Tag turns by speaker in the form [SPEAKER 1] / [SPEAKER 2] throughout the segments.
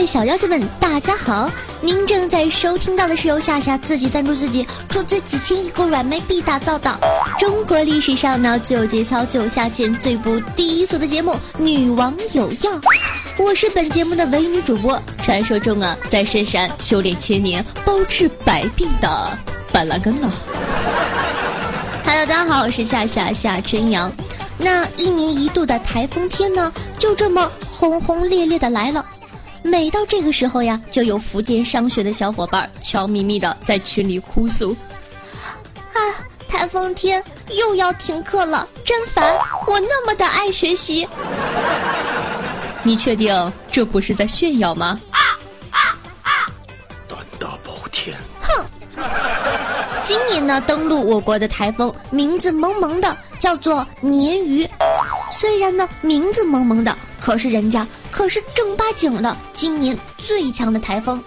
[SPEAKER 1] 位小妖精们，大家好！您正在收听到的是由夏夏自己赞助自己，出资几千亿个软妹币打造的中国历史上呢最有节操、最有下限、最不低俗的节目《女王有药》。我是本节目的唯一女主播，传说中啊在深山修炼千年、包治百病的板蓝根呢。Hello，大家好，我是夏夏夏春阳。那一年一度的台风天呢，就这么轰轰烈烈的来了。每到这个时候呀，就有福建上学的小伙伴悄咪咪的在群里哭诉：“啊，台风天又要停课了，真烦！我那么的爱学习。”你确定这不是在炫耀吗？
[SPEAKER 2] 胆大包天！
[SPEAKER 1] 哼！今年呢，登陆我国的台风名字萌萌的，叫做鲶鱼。虽然呢名字萌萌的，可是人家可是正八经的今年最强的台风。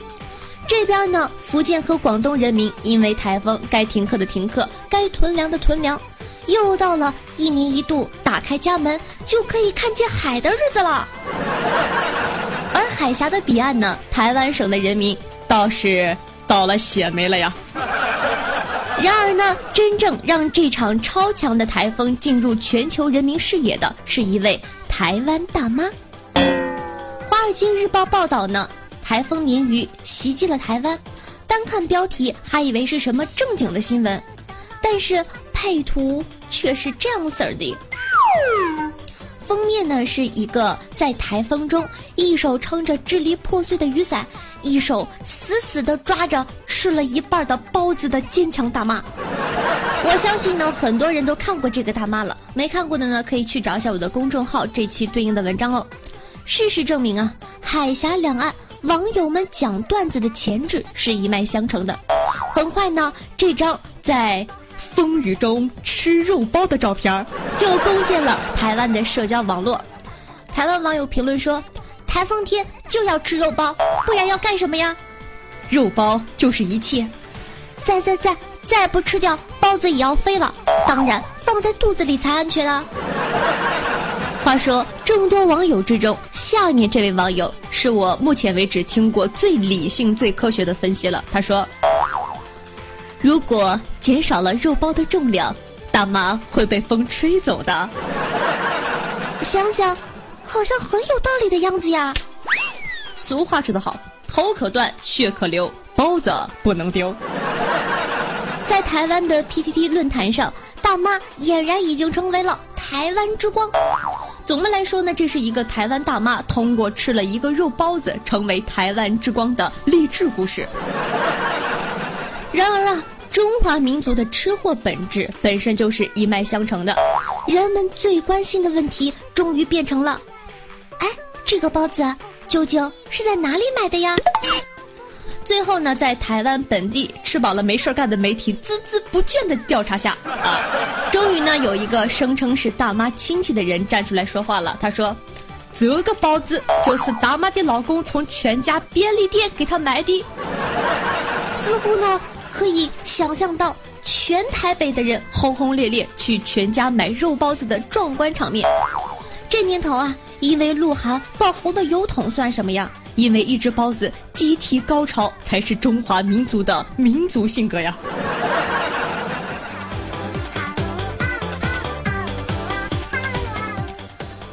[SPEAKER 1] 这边呢，福建和广东人民因为台风该停课的停课，该囤粮的囤粮，又到了一年一度打开家门就可以看见海的日子了。而海峡的彼岸呢，台湾省的人民倒是倒了血霉了呀。然而呢，真正让这场超强的台风进入全球人民视野的是一位台湾大妈。《华尔街日报》报道呢，台风鲶鱼袭击了台湾，单看标题还以为是什么正经的新闻，但是配图却是这样式儿的。封面呢是一个在台风中一手撑着支离破碎的雨伞，一手死死地抓着吃了一半的包子的坚强大妈。我相信呢，很多人都看过这个大妈了，没看过的呢，可以去找一下我的公众号这期对应的文章哦。事实证明啊，海峡两岸网友们讲段子的潜质是一脉相承的。很快呢，这张在风雨中吃肉包的照片就攻陷了台湾的社交网络。台湾网友评论说：“台风天就要吃肉包，不然要干什么呀？肉包就是一切。再再再再不吃掉，包子也要飞了。当然，放在肚子里才安全啊。”话说，众多网友之中，下面这位网友是我目前为止听过最理性、最科学的分析了。他说。如果减少了肉包的重量，大妈会被风吹走的。想想，好像很有道理的样子呀。俗话说得好，头可断，血可流，包子不能丢。在台湾的 PTT 论坛上，大妈俨然已经成为了台湾之光。总的来说呢，这是一个台湾大妈通过吃了一个肉包子成为台湾之光的励志故事。然而啊。中华民族的吃货本质本身就是一脉相承的，人们最关心的问题终于变成了：哎，这个包子究竟是在哪里买的呀？最后呢，在台湾本地吃饱了没事干的媒体孜孜不倦的调查下，啊，终于呢有一个声称是大妈亲戚的人站出来说话了。他说：“这个包子就是大妈的老公从全家便利店给她买的。”似乎呢。可以想象到全台北的人轰轰烈烈去全家买肉包子的壮观场面。这年头啊，因为鹿晗爆红的油桶算什么呀？因为一只包子集体高潮才是中华民族的民族性格呀。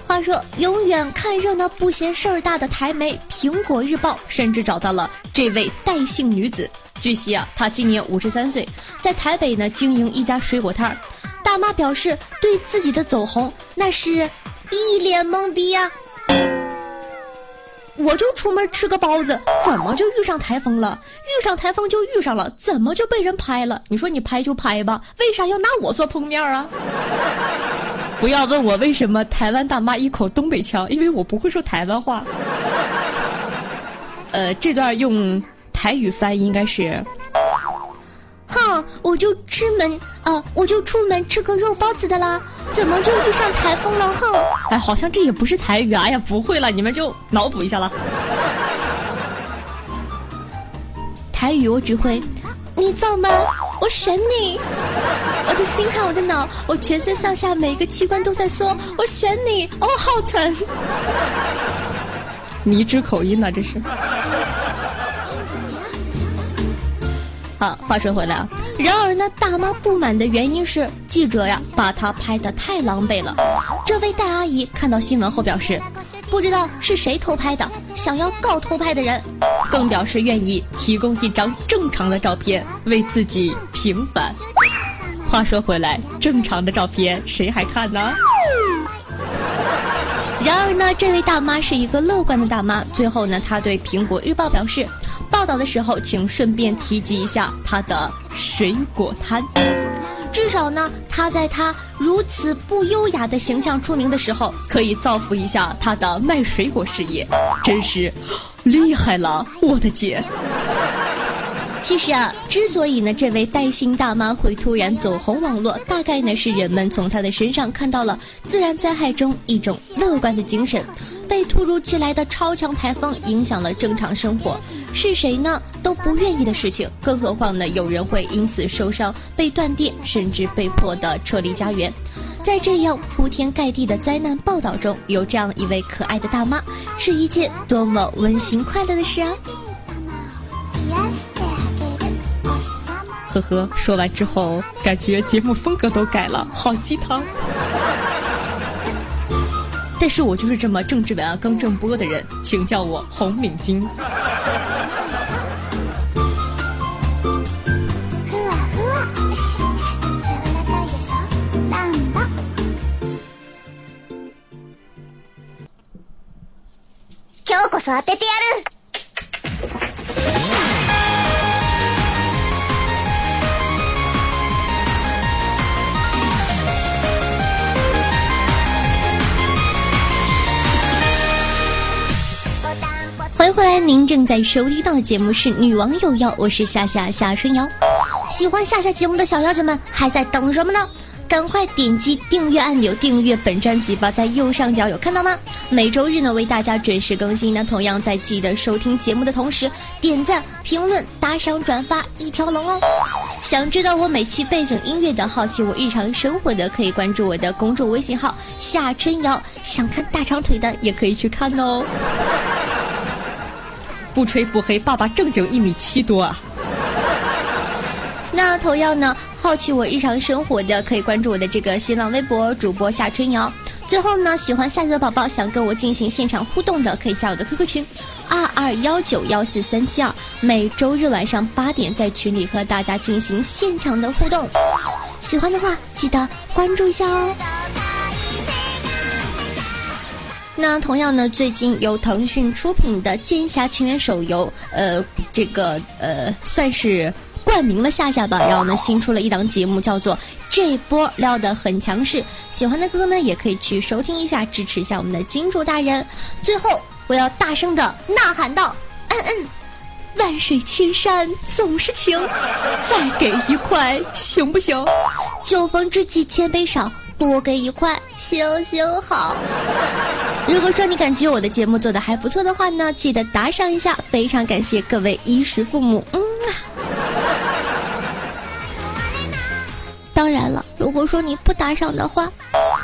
[SPEAKER 1] 话说，永远看热闹不嫌事儿大的台媒《苹果日报》甚至找到了这位戴姓女子。据悉啊，她今年五十三岁，在台北呢经营一家水果摊儿。大妈表示，对自己的走红那是一脸懵逼呀。我就出门吃个包子，怎么就遇上台风了？遇上台风就遇上了，怎么就被人拍了？你说你拍就拍吧，为啥要拿我做封面啊？不要问我为什么台湾大妈一口东北腔，因为我不会说台湾话。呃，这段用。
[SPEAKER 2] 台语翻译应该是，
[SPEAKER 1] 哼，我就出门啊，我就出门吃个肉包子的啦，怎么就遇上台风了？哼，
[SPEAKER 2] 哎，好像这也不是台语啊！哎呀，不会了，你们就脑补一下了。
[SPEAKER 1] 台语我只会，你造吗？我选你。我的心和我的脑，我全身上下每一个器官都在说，我选你。哦，浩辰。
[SPEAKER 2] 迷之口音呢，这是。
[SPEAKER 1] 好，话说回来啊，然而呢，大妈不满的原因是记者呀把她拍的太狼狈了。这位戴阿姨看到新闻后表示，不知道是谁偷拍的，想要告偷拍的人，更表示愿意提供一张正常的照片为自己平反。话说回来，正常的照片谁还看呢？然而呢，这位大妈是一个乐观的大妈。最后呢，她对苹果日报表示，报道的时候请顺便提及一下她的水果摊。至少呢，她在她如此不优雅的形象出名的时候，可以造福一下她的卖水果事业，真是厉害了，我的姐！其实啊，之所以呢，这位带薪大妈会突然走红网络，大概呢是人们从她的身上看到了自然灾害中一种乐观的精神。被突如其来的超强台风影响了正常生活，是谁呢都不愿意的事情。更何况呢，有人会因此受伤、被断电，甚至被迫的撤离家园。在这样铺天盖地的灾难报道中，有这样一位可爱的大妈，是一件多么温馨快乐的事啊！
[SPEAKER 2] 呵呵，说完之后，感觉节目风格都改了，好鸡汤。但是我就是这么正直啊，刚正播的人，请叫我红领巾。
[SPEAKER 1] 今日こそ当ててやる。 迎回来，您正在收听到的节目是《女王有药》，我是夏夏夏春瑶。喜欢夏夏节目的小妖精们还在等什么呢？赶快点击订阅按钮，订阅本专辑吧，在右上角有看到吗？每周日呢为大家准时更新呢，同样在记得收听节目的同时，点赞、评论、打赏、转发一条龙哦。想知道我每期背景音乐的，好奇我日常生活的，可以关注我的公众微信号夏春瑶。想看大长腿的，也可以去看哦。
[SPEAKER 2] 不吹不黑，爸爸正经一米七多啊！
[SPEAKER 1] 那同样呢，好奇我日常生活的，可以关注我的这个新浪微博主播夏春瑶。最后呢，喜欢夏夏的宝宝想跟我进行现场互动的，可以加我的 QQ 群二二幺九幺四三七二，每周日晚上八点在群里和大家进行现场的互动。喜欢的话，记得关注一下哦。那同样呢，最近由腾讯出品的《剑侠情缘》手游，呃，这个呃，算是冠名了夏夏吧。然后呢，新出了一档节目，叫做《这波撩的很强势》。喜欢的哥哥呢，也可以去收听一下，支持一下我们的金主大人。最后，我要大声的呐喊道：嗯嗯，万水千山总是情，再给一块行不行？酒逢知己千杯少。多给一块，行行好。如果说你感觉我的节目做的还不错的话呢，记得打赏一下，非常感谢各位衣食父母。嗯啊。当然了，如果说你不打赏的话，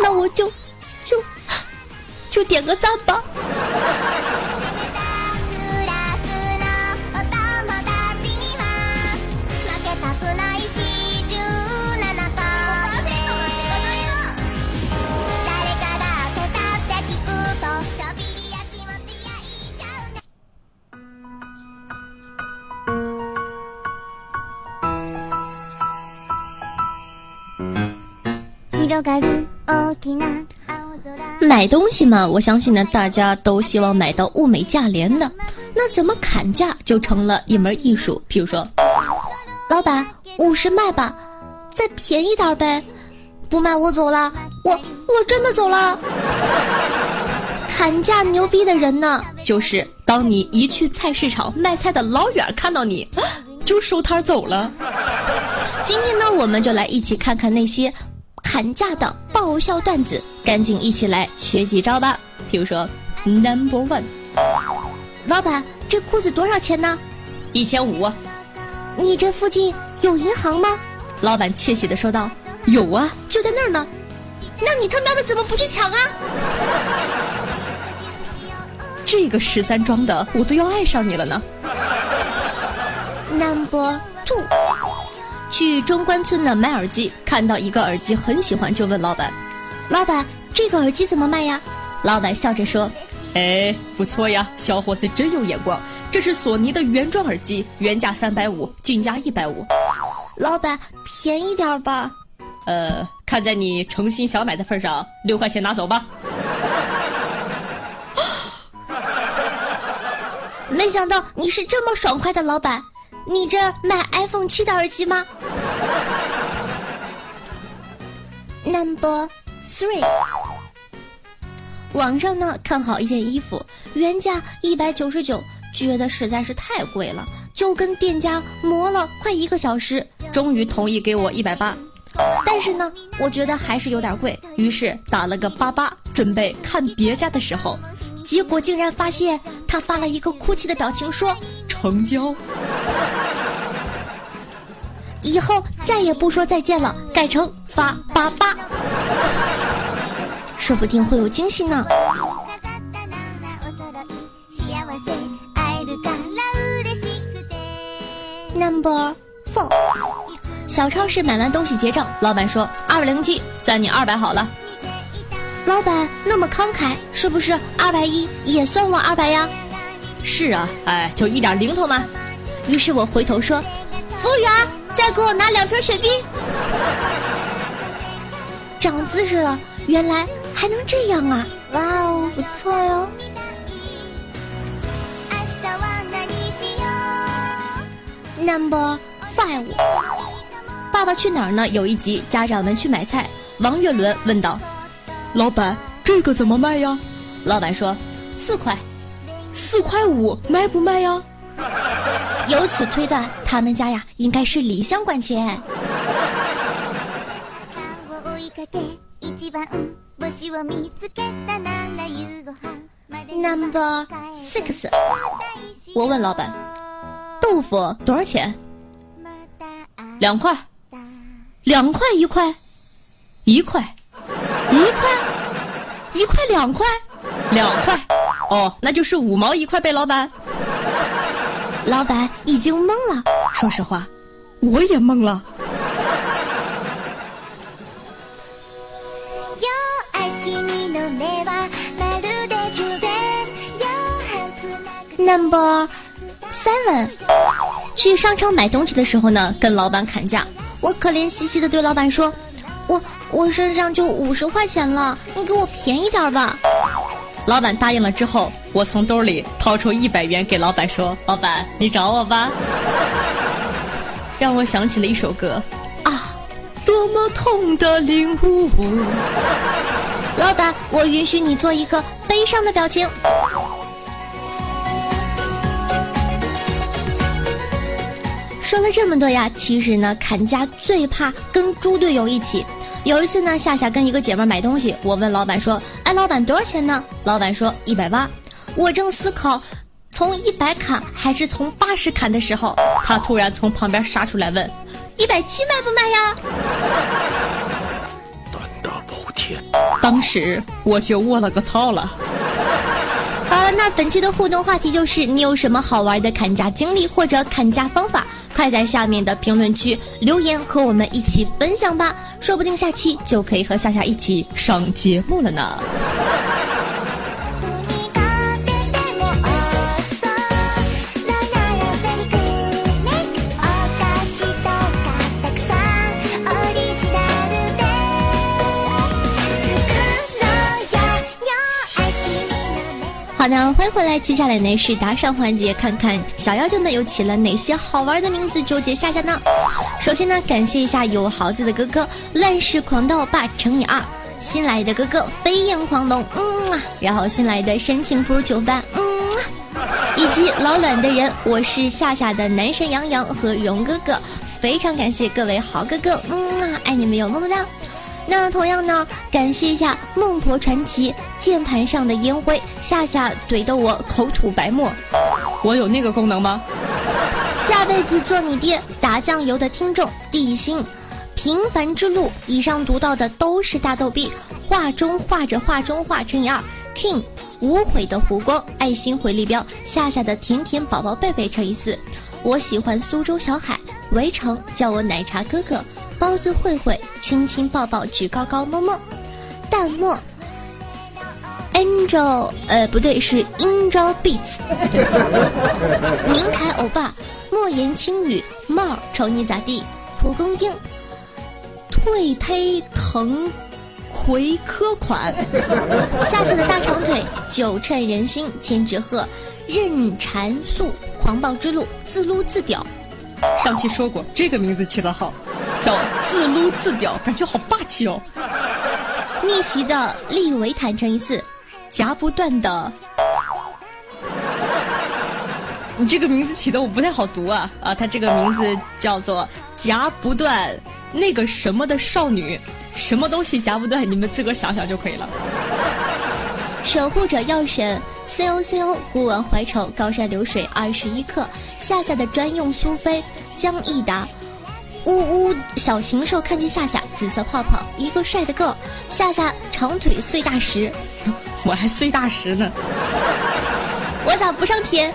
[SPEAKER 1] 那我就就就点个赞吧。买东西嘛，我相信呢，大家都希望买到物美价廉的。那怎么砍价就成了一门艺术。比如说，老板五十卖吧，再便宜点呗。不卖我走了，我我真的走了。砍价牛逼的人呢，就是
[SPEAKER 2] 当你一去菜市场卖菜的老远看到你，就收摊走了。
[SPEAKER 1] 今天呢，我们就来一起看看那些砍价的爆笑段子，赶紧一起来学几招吧。比如说，Number One，老板，这裤子多少钱呢？
[SPEAKER 2] 一千五。
[SPEAKER 1] 你这附近有银行吗？
[SPEAKER 2] 老板窃喜的说道：“有啊，就在那儿呢。”
[SPEAKER 1] 那你他喵的怎么不去抢啊？
[SPEAKER 2] 这个十三装的，我都要爱上你了呢。
[SPEAKER 1] Number Two，去中关村呢买耳机，看到一个耳机很喜欢，就问老板：“老板，这个耳机怎么卖呀？”老板笑着说：“
[SPEAKER 2] 哎，不错呀，小伙子真有眼光。这是索尼的原装耳机，原价三百五，进价一百五。
[SPEAKER 1] 老板，便宜点吧。”
[SPEAKER 2] 呃，看在你诚心想买的份上，六块钱拿走吧。
[SPEAKER 1] 没想到你是这么爽快的老板，你这买 iPhone 七的耳机吗？Number three，网上呢看好一件衣服，原价一百九十九，觉得实在是太贵了，就跟店家磨了快一个小时，终于同意给我一百八。但是呢，我觉得还是有点贵，于是打了个八八，准备看别家的时候，结果竟然发现他发了一个哭泣的表情，说
[SPEAKER 2] 成交。
[SPEAKER 1] 以后再也不说再见了，改成发八八，说不定会有惊喜呢。Number four。小超市买完东西结账，老板说二百零七，算你二百好了。老板那么慷慨，是不是二百一也算我二百呀？
[SPEAKER 2] 是啊，哎，就一点零头嘛。
[SPEAKER 1] 于是我回头说，服务员，再给我拿两瓶雪碧。长姿势了，原来还能这样啊！哇哦，不错哟。Number five。爸爸去哪儿呢？有一集，家长们去买菜。王岳伦问道：“
[SPEAKER 2] 老板，这个怎么卖呀？”
[SPEAKER 1] 老板说：“四块，
[SPEAKER 2] 四块五，卖不卖呀？”
[SPEAKER 1] 由此推断，他们家呀应该是李湘管钱。Number six，我问老板：“豆腐多少钱？”
[SPEAKER 2] 两块。
[SPEAKER 1] 两块一块，
[SPEAKER 2] 一块，
[SPEAKER 1] 一块，一块两块，
[SPEAKER 2] 两块，哦，那就是五毛一块呗，老板。
[SPEAKER 1] 老板已经懵了，说实话，
[SPEAKER 2] 我也懵了。
[SPEAKER 1] Number seven，去商场买东西的时候呢，跟老板砍价。我可怜兮兮的对老板说：“我我身上就五十块钱了，你给我便宜点吧。”
[SPEAKER 2] 老板答应了之后，我从兜里掏出一百元给老板说：“老板，你找我吧。”让我想起了一首歌啊，多么痛的领悟。
[SPEAKER 1] 老板，我允许你做一个悲伤的表情。说了这么多呀，其实呢，砍价最怕跟猪队友一起。有一次呢，夏夏跟一个姐妹买东西，我问老板说：“哎，老板多少钱呢？”老板说：“一百八。”我正思考从一百砍还是从八十砍的时候，他突然从旁边杀出来问：“一百七卖不卖呀？”
[SPEAKER 3] 胆大包天，
[SPEAKER 2] 当时我就卧了个操了。
[SPEAKER 1] 好了，那本期的互动话题就是你有什么好玩的砍价经历或者砍价方法？快在下面的评论区留言和我们一起分享吧，说不定下期就可以和夏夏一起上节目了呢。好的，欢迎回来。接下来呢是打赏环节，看看小妖精们又起了哪些好玩的名字纠结夏夏呢？首先呢，感谢一下有豪子的哥哥乱世狂刀霸乘以二，新来的哥哥飞燕狂龙，嗯，然后新来的深情不如久伴，嗯。以及老卵的人，我是夏夏的男神杨洋和荣哥哥，非常感谢各位好哥哥，嗯啊，爱你们哟，么么哒。那同样呢，感谢一下孟婆传奇键盘上的烟灰，夏夏怼得我口吐白沫，
[SPEAKER 2] 我有那个功能吗？
[SPEAKER 1] 下辈子做你爹，打酱油的听众，地心，平凡之路。以上读到的都是大逗逼，画中画着画中画乘以二，king，无悔的湖光，爱心回力镖，夏夏的甜甜宝宝贝贝乘以四，我喜欢苏州小海，围城叫我奶茶哥哥。包子慧慧，亲亲抱抱举高高，么么。淡漠，Angel，呃，不对，是 Angel Beats。明凯欧巴，莫言轻语，帽瞅你咋地？蒲公英，退忒腾回科款，夏夏的大长腿，九趁人心，千纸鹤，任禅素，狂暴之路，自撸自屌。
[SPEAKER 2] 上期说过，这个名字起得好。叫自撸自屌，感觉好霸气哦！
[SPEAKER 1] 逆袭的利维坦乘一次，夹不断的。
[SPEAKER 2] 你这个名字起的我不太好读啊啊！他这个名字叫做夹不断那个什么的少女，什么东西夹不断？你们自个想想就可以了。
[SPEAKER 1] 守护者药神 C O C O，孤王怀愁，高山流水二十一克，夏夏的专用苏菲江益达。呜呜，小禽兽看见夏夏，紫色泡泡，一个帅的够。夏夏长腿碎大石，
[SPEAKER 2] 我还碎大石呢。
[SPEAKER 1] 我咋不上天？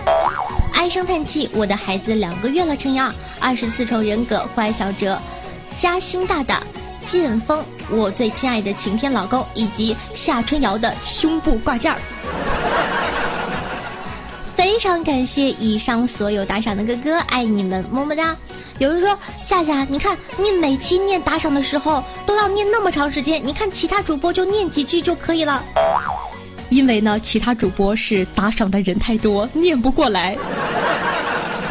[SPEAKER 1] 唉声叹气，我的孩子两个月了。陈阳二，二十四重人格，坏小哲，嘉兴大大，剑锋，我最亲爱的晴天老公，以及夏春瑶的胸部挂件儿。非常感谢以上所有打赏的哥哥，爱你们，么么哒。有人说夏夏，你看你每期念打赏的时候都要念那么长时间，你看其他主播就念几句就可以了。
[SPEAKER 2] 因为呢，其他主播是打赏的人太多，念不过来。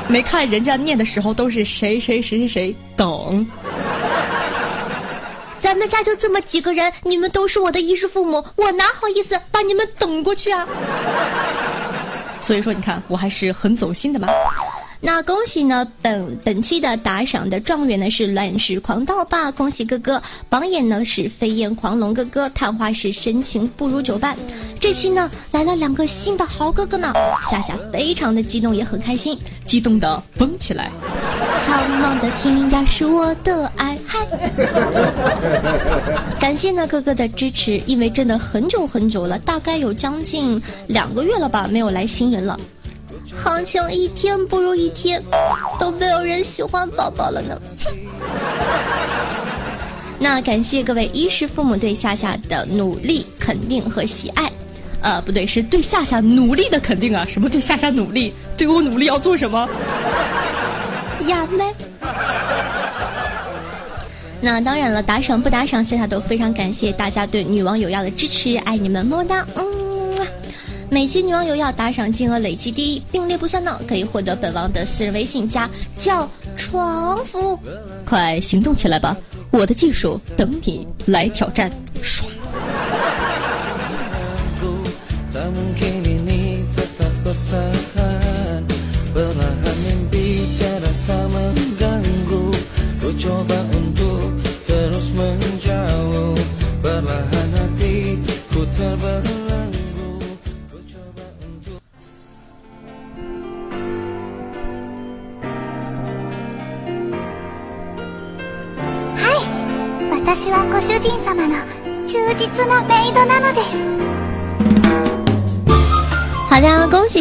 [SPEAKER 2] 没看人家念的时候都是谁谁谁谁谁等。
[SPEAKER 1] 咱们家就这么几个人，你们都是我的衣食父母，我哪好意思把你们等过去啊？
[SPEAKER 2] 所以说，你看我还是很走心的嘛。
[SPEAKER 1] 那恭喜呢，本本期的打赏的状元呢是乱世狂盗霸，恭喜哥哥。榜眼呢是飞燕狂龙哥哥，探花是深情不如久伴。这期呢来了两个新的好哥哥呢，夏夏非常的激动，也很开心，
[SPEAKER 2] 激动的蹦起来。
[SPEAKER 1] 苍茫的天涯是我的爱，嗨！感谢呢哥哥的支持，因为真的很久很久了，大概有将近两个月了吧，没有来新人了。行情一天不如一天，都没有人喜欢宝宝了呢。那感谢各位衣食父母对夏夏的努力、肯定和喜爱。呃，不对，是对夏夏努力的肯定啊！什么对夏夏努力？对我努力要做什么？呀妹。那当然了，打赏不打赏，夏夏都非常感谢大家对女王有药的支持，爱你们，么么哒，嗯。每期女网友要打赏金额累计第一，并列不算呢，可以获得本王的私人微信加叫床服，
[SPEAKER 2] 快行动起来吧！我的技术等你来挑战，爽！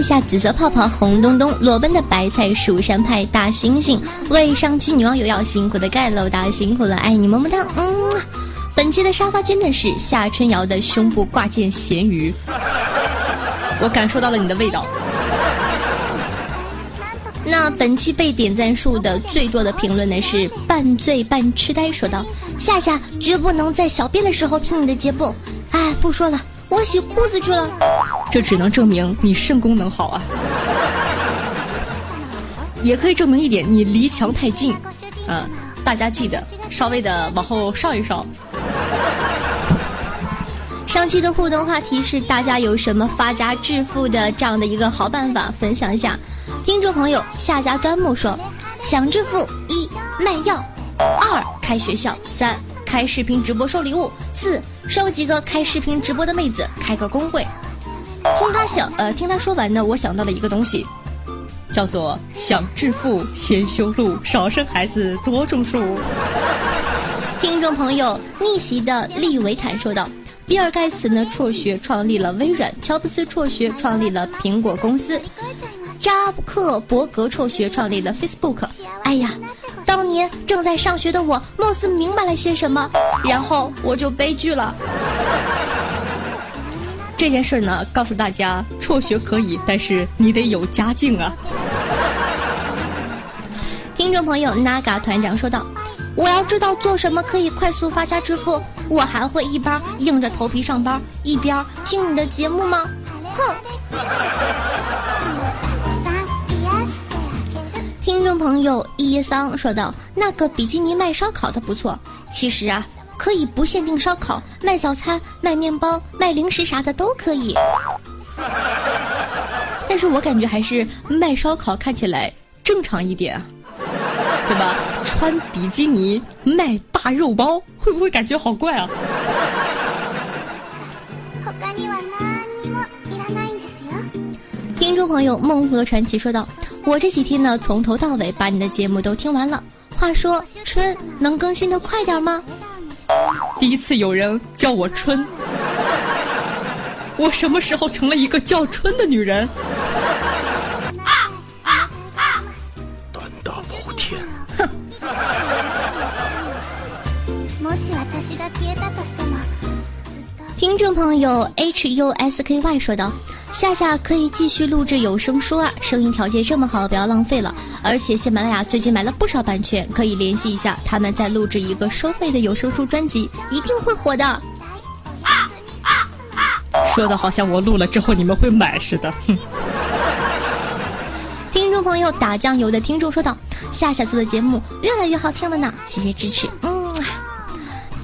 [SPEAKER 1] 下紫色泡泡、红咚咚、裸奔的白菜、蜀山派大猩猩，为上期女网友要辛苦的盖楼，大家辛苦了，爱你么么哒。嗯，本期的沙发君呢是夏春瑶的胸部挂件咸鱼，
[SPEAKER 2] 我感受到了你的味道。
[SPEAKER 1] 那本期被点赞数的最多的评论呢是半醉半痴呆说道：“夏夏绝不能在小便的时候听你的节目。”哎，不说了，我洗裤子去了。
[SPEAKER 2] 这只能证明你肾功能好啊，也可以证明一点，你离墙太近。嗯，大家记得稍微的往后稍一稍。
[SPEAKER 1] 上期的互动话题是大家有什么发家致富的这样的一个好办法，分享一下。听众朋友夏家端木说，想致富：一卖药，二开学校，三开视频直播收礼物，四收几个开视频直播的妹子，开个公会。听他想，呃，听他说完呢，我想到了一个东西，
[SPEAKER 2] 叫做想致富先修路，少生孩子多种树。
[SPEAKER 1] 听众朋友逆袭的利维坦说道。比尔盖茨呢辍学创立了微软，乔布斯辍学创立了苹果公司，扎克伯格辍学创立了 Facebook。哎呀，当年正在上学的我，貌似明白了些什么，然后我就悲剧了。
[SPEAKER 2] 这件事呢，告诉大家，辍学可以，但是你得有家境啊。
[SPEAKER 1] 听众朋友，Naga 团长说道：“我要知道做什么可以快速发家致富。”我还会一边硬着头皮上班，一边听你的节目吗？哼！听众朋友伊桑说道：“那个比基尼卖烧烤的不错，其实啊，可以不限定烧烤，卖早餐、卖面包、卖零食啥的都可以。
[SPEAKER 2] 但是我感觉还是卖烧烤看起来正常一点啊，对吧？”穿比基尼卖大肉包，会不会感觉好怪啊？
[SPEAKER 1] 听众朋友梦河传奇说道：“我这几天呢，从头到尾把你的节目都听完了。话说春能更新的快点吗？”
[SPEAKER 2] 第一次有人叫我春，我什么时候成了一个叫春的女人？
[SPEAKER 1] 听众朋友 H U S K Y 说道：“夏夏可以继续录制有声书啊，声音条件这么好，不要浪费了。而且喜马拉雅最近买了不少版权，可以联系一下，他们在录制一个收费的有声书专辑，一定会火的。”
[SPEAKER 2] 说的好像我录了之后你们会买似的。哼。
[SPEAKER 1] 听众朋友打酱油的听众说道：“夏夏做的节目越来越好听了呢，谢谢支持。”嗯。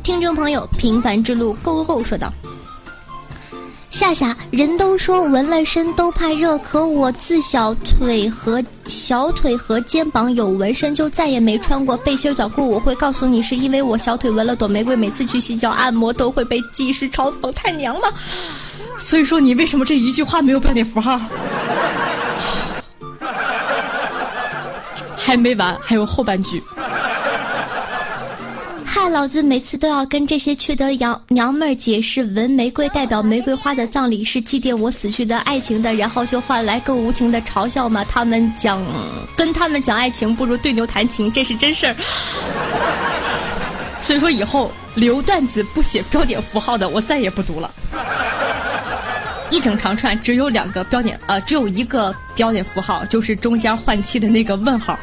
[SPEAKER 1] 听众朋友平凡之路 Go Go Go 说道。夏夏，人都说纹了身都怕热，可我自小腿和小腿和肩膀有纹身，就再也没穿过背心短裤。我会告诉你，是因为我小腿纹了朵玫瑰，每次去洗脚按摩都会被技师嘲讽太娘了。
[SPEAKER 2] 所以说，你为什么这一句话没有标点符号？还没完，还有后半句。
[SPEAKER 1] 老子每次都要跟这些缺德娘娘们儿解释，纹玫瑰代表玫瑰花的葬礼是祭奠我死去的爱情的，然后就换来更无情的嘲笑吗？他们讲，跟他们讲爱情不如对牛弹琴，这是真事儿。
[SPEAKER 2] 所以说以后留段子不写标点符号的，我再也不读了。一整长串只有两个标点，呃，只有一个标点符号，就是中间换气的那个问号。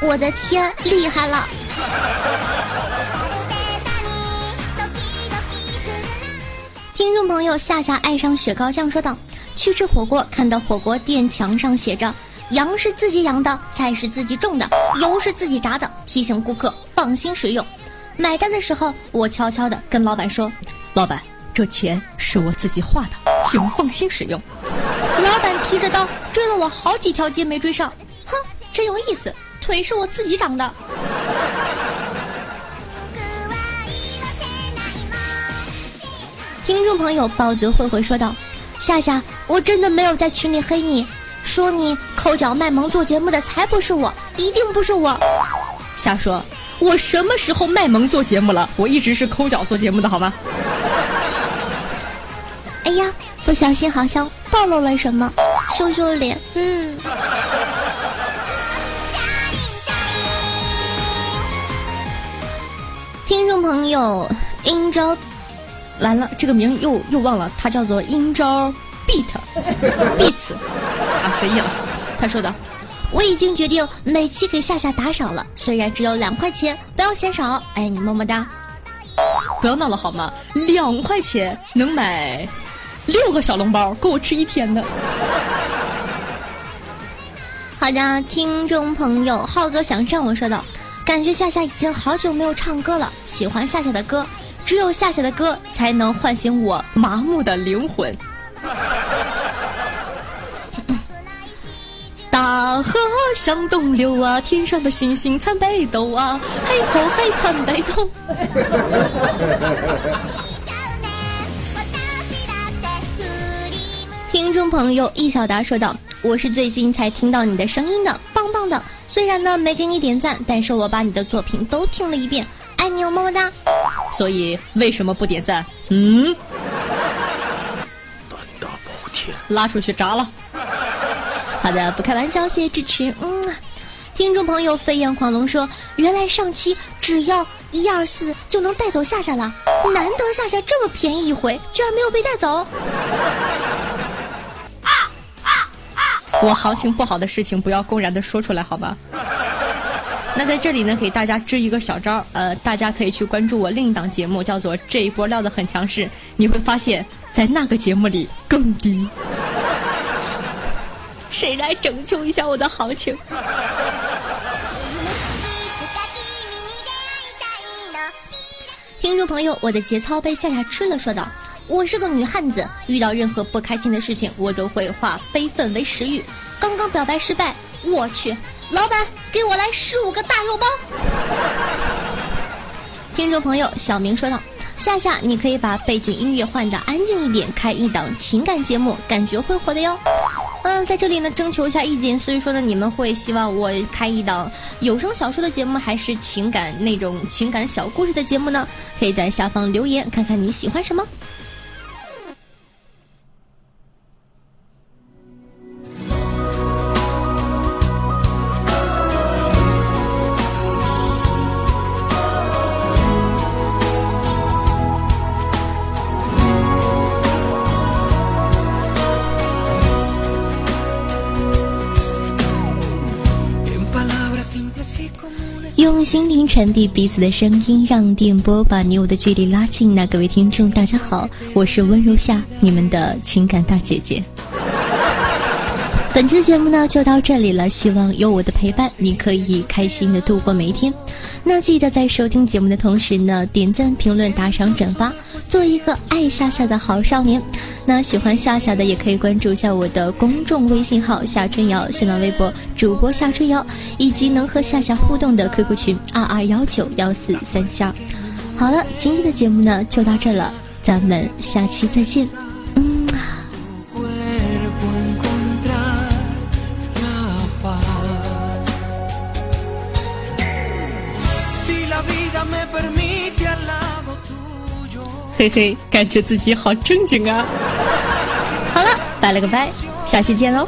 [SPEAKER 1] 我的天，厉害了！听众朋友夏夏爱上雪糕酱说道：“去吃火锅，看到火锅店墙上写着‘羊是自己养的，菜是自己种的，油是自己炸的’，提醒顾客放心食用。买单的时候，我悄悄地跟老板说：‘
[SPEAKER 2] 老板，这钱是我自己花的，请放心使用。’
[SPEAKER 1] 老板提着刀追了我好几条街没追上，哼，真有意思。”腿是我自己长的。听众朋友，包子慧慧说道：“夏夏，我真的没有在群里黑你，说你抠脚卖萌做节目的才不是我，一定不是我。
[SPEAKER 2] 瞎说，我什么时候卖萌做节目了？我一直是抠脚做节目的，好吗？
[SPEAKER 1] 哎呀，不小心好像暴露了什么，羞羞脸，嗯。”听众朋友，英招，
[SPEAKER 2] 完了，这个名又又忘了，他叫做阴招 beat，beats，啊，随意了。他说的，
[SPEAKER 1] 我已经决定每期给夏夏打赏了，虽然只有两块钱，不要嫌少。哎，你么么哒，
[SPEAKER 2] 不要闹了好吗？两块钱能买六个小笼包，够我吃一天的。
[SPEAKER 1] 好的，听众朋友，浩哥想上我说道。感觉夏夏已经好久没有唱歌了，喜欢夏夏的歌，只有夏夏的歌才能唤醒我
[SPEAKER 2] 麻木的灵魂。大河向东流啊，天上的星星参北斗啊，嘿吼嘿参北斗。
[SPEAKER 1] 听众朋友易小达说道：“我是最近才听到你的声音的，棒棒的。虽然呢没给你点赞，但是我把你的作品都听了一遍，爱你哦，么么哒。
[SPEAKER 2] 所以为什么不点赞？嗯？
[SPEAKER 3] 胆大包天，
[SPEAKER 2] 拉出去炸了。”
[SPEAKER 1] 好的，不开玩笑，谢谢支持。嗯，听众朋友飞扬狂龙说，原来上期只要一二四就能带走夏夏了，难得夏夏这么便宜一回，居然没有被带走。
[SPEAKER 2] 我行情不好的事情不要公然的说出来，好吧？那在这里呢，给大家支一个小招儿，呃，大家可以去关注我另一档节目，叫做《这一波料的很强势》，你会发现在那个节目里更低。谁来拯救一下我的行情？
[SPEAKER 1] 听众朋友，我的节操被夏夏吃了，说道：“我是个女汉子，遇到任何不开心的事情，我都会化悲愤为食欲。刚刚表白失败，我去，老板给我来十五个大肉包。”听众朋友，小明说道：“夏夏，你可以把背景音乐换的安静一点，开一档情感节目，感觉会火的哟。”嗯，在这里呢，征求一下意见。所以说呢，你们会希望我开一档有声小说的节目，还是情感那种情感小故事的节目呢？可以在下方留言，看看你喜欢什么。传递彼此的声音，让电波把你我的距离拉近。那各位听众，大家好，我是温柔夏，你们的情感大姐姐。本期的节目呢就到这里了，希望有我的陪伴，你可以开心的度过每一天。那记得在收听节目的同时呢，点赞、评论、打赏、转发，做一个爱夏夏的好少年。那喜欢夏夏的也可以关注一下我的公众微信号夏春瑶，新浪微博主播夏春瑶，以及能和夏夏互动的 QQ 群二二幺九幺四三七二。好了，今天的节目呢就到这了，咱们下期再见。
[SPEAKER 2] 嘿嘿，感觉自己好正经啊！
[SPEAKER 1] 好了，拜了个拜，下期见喽。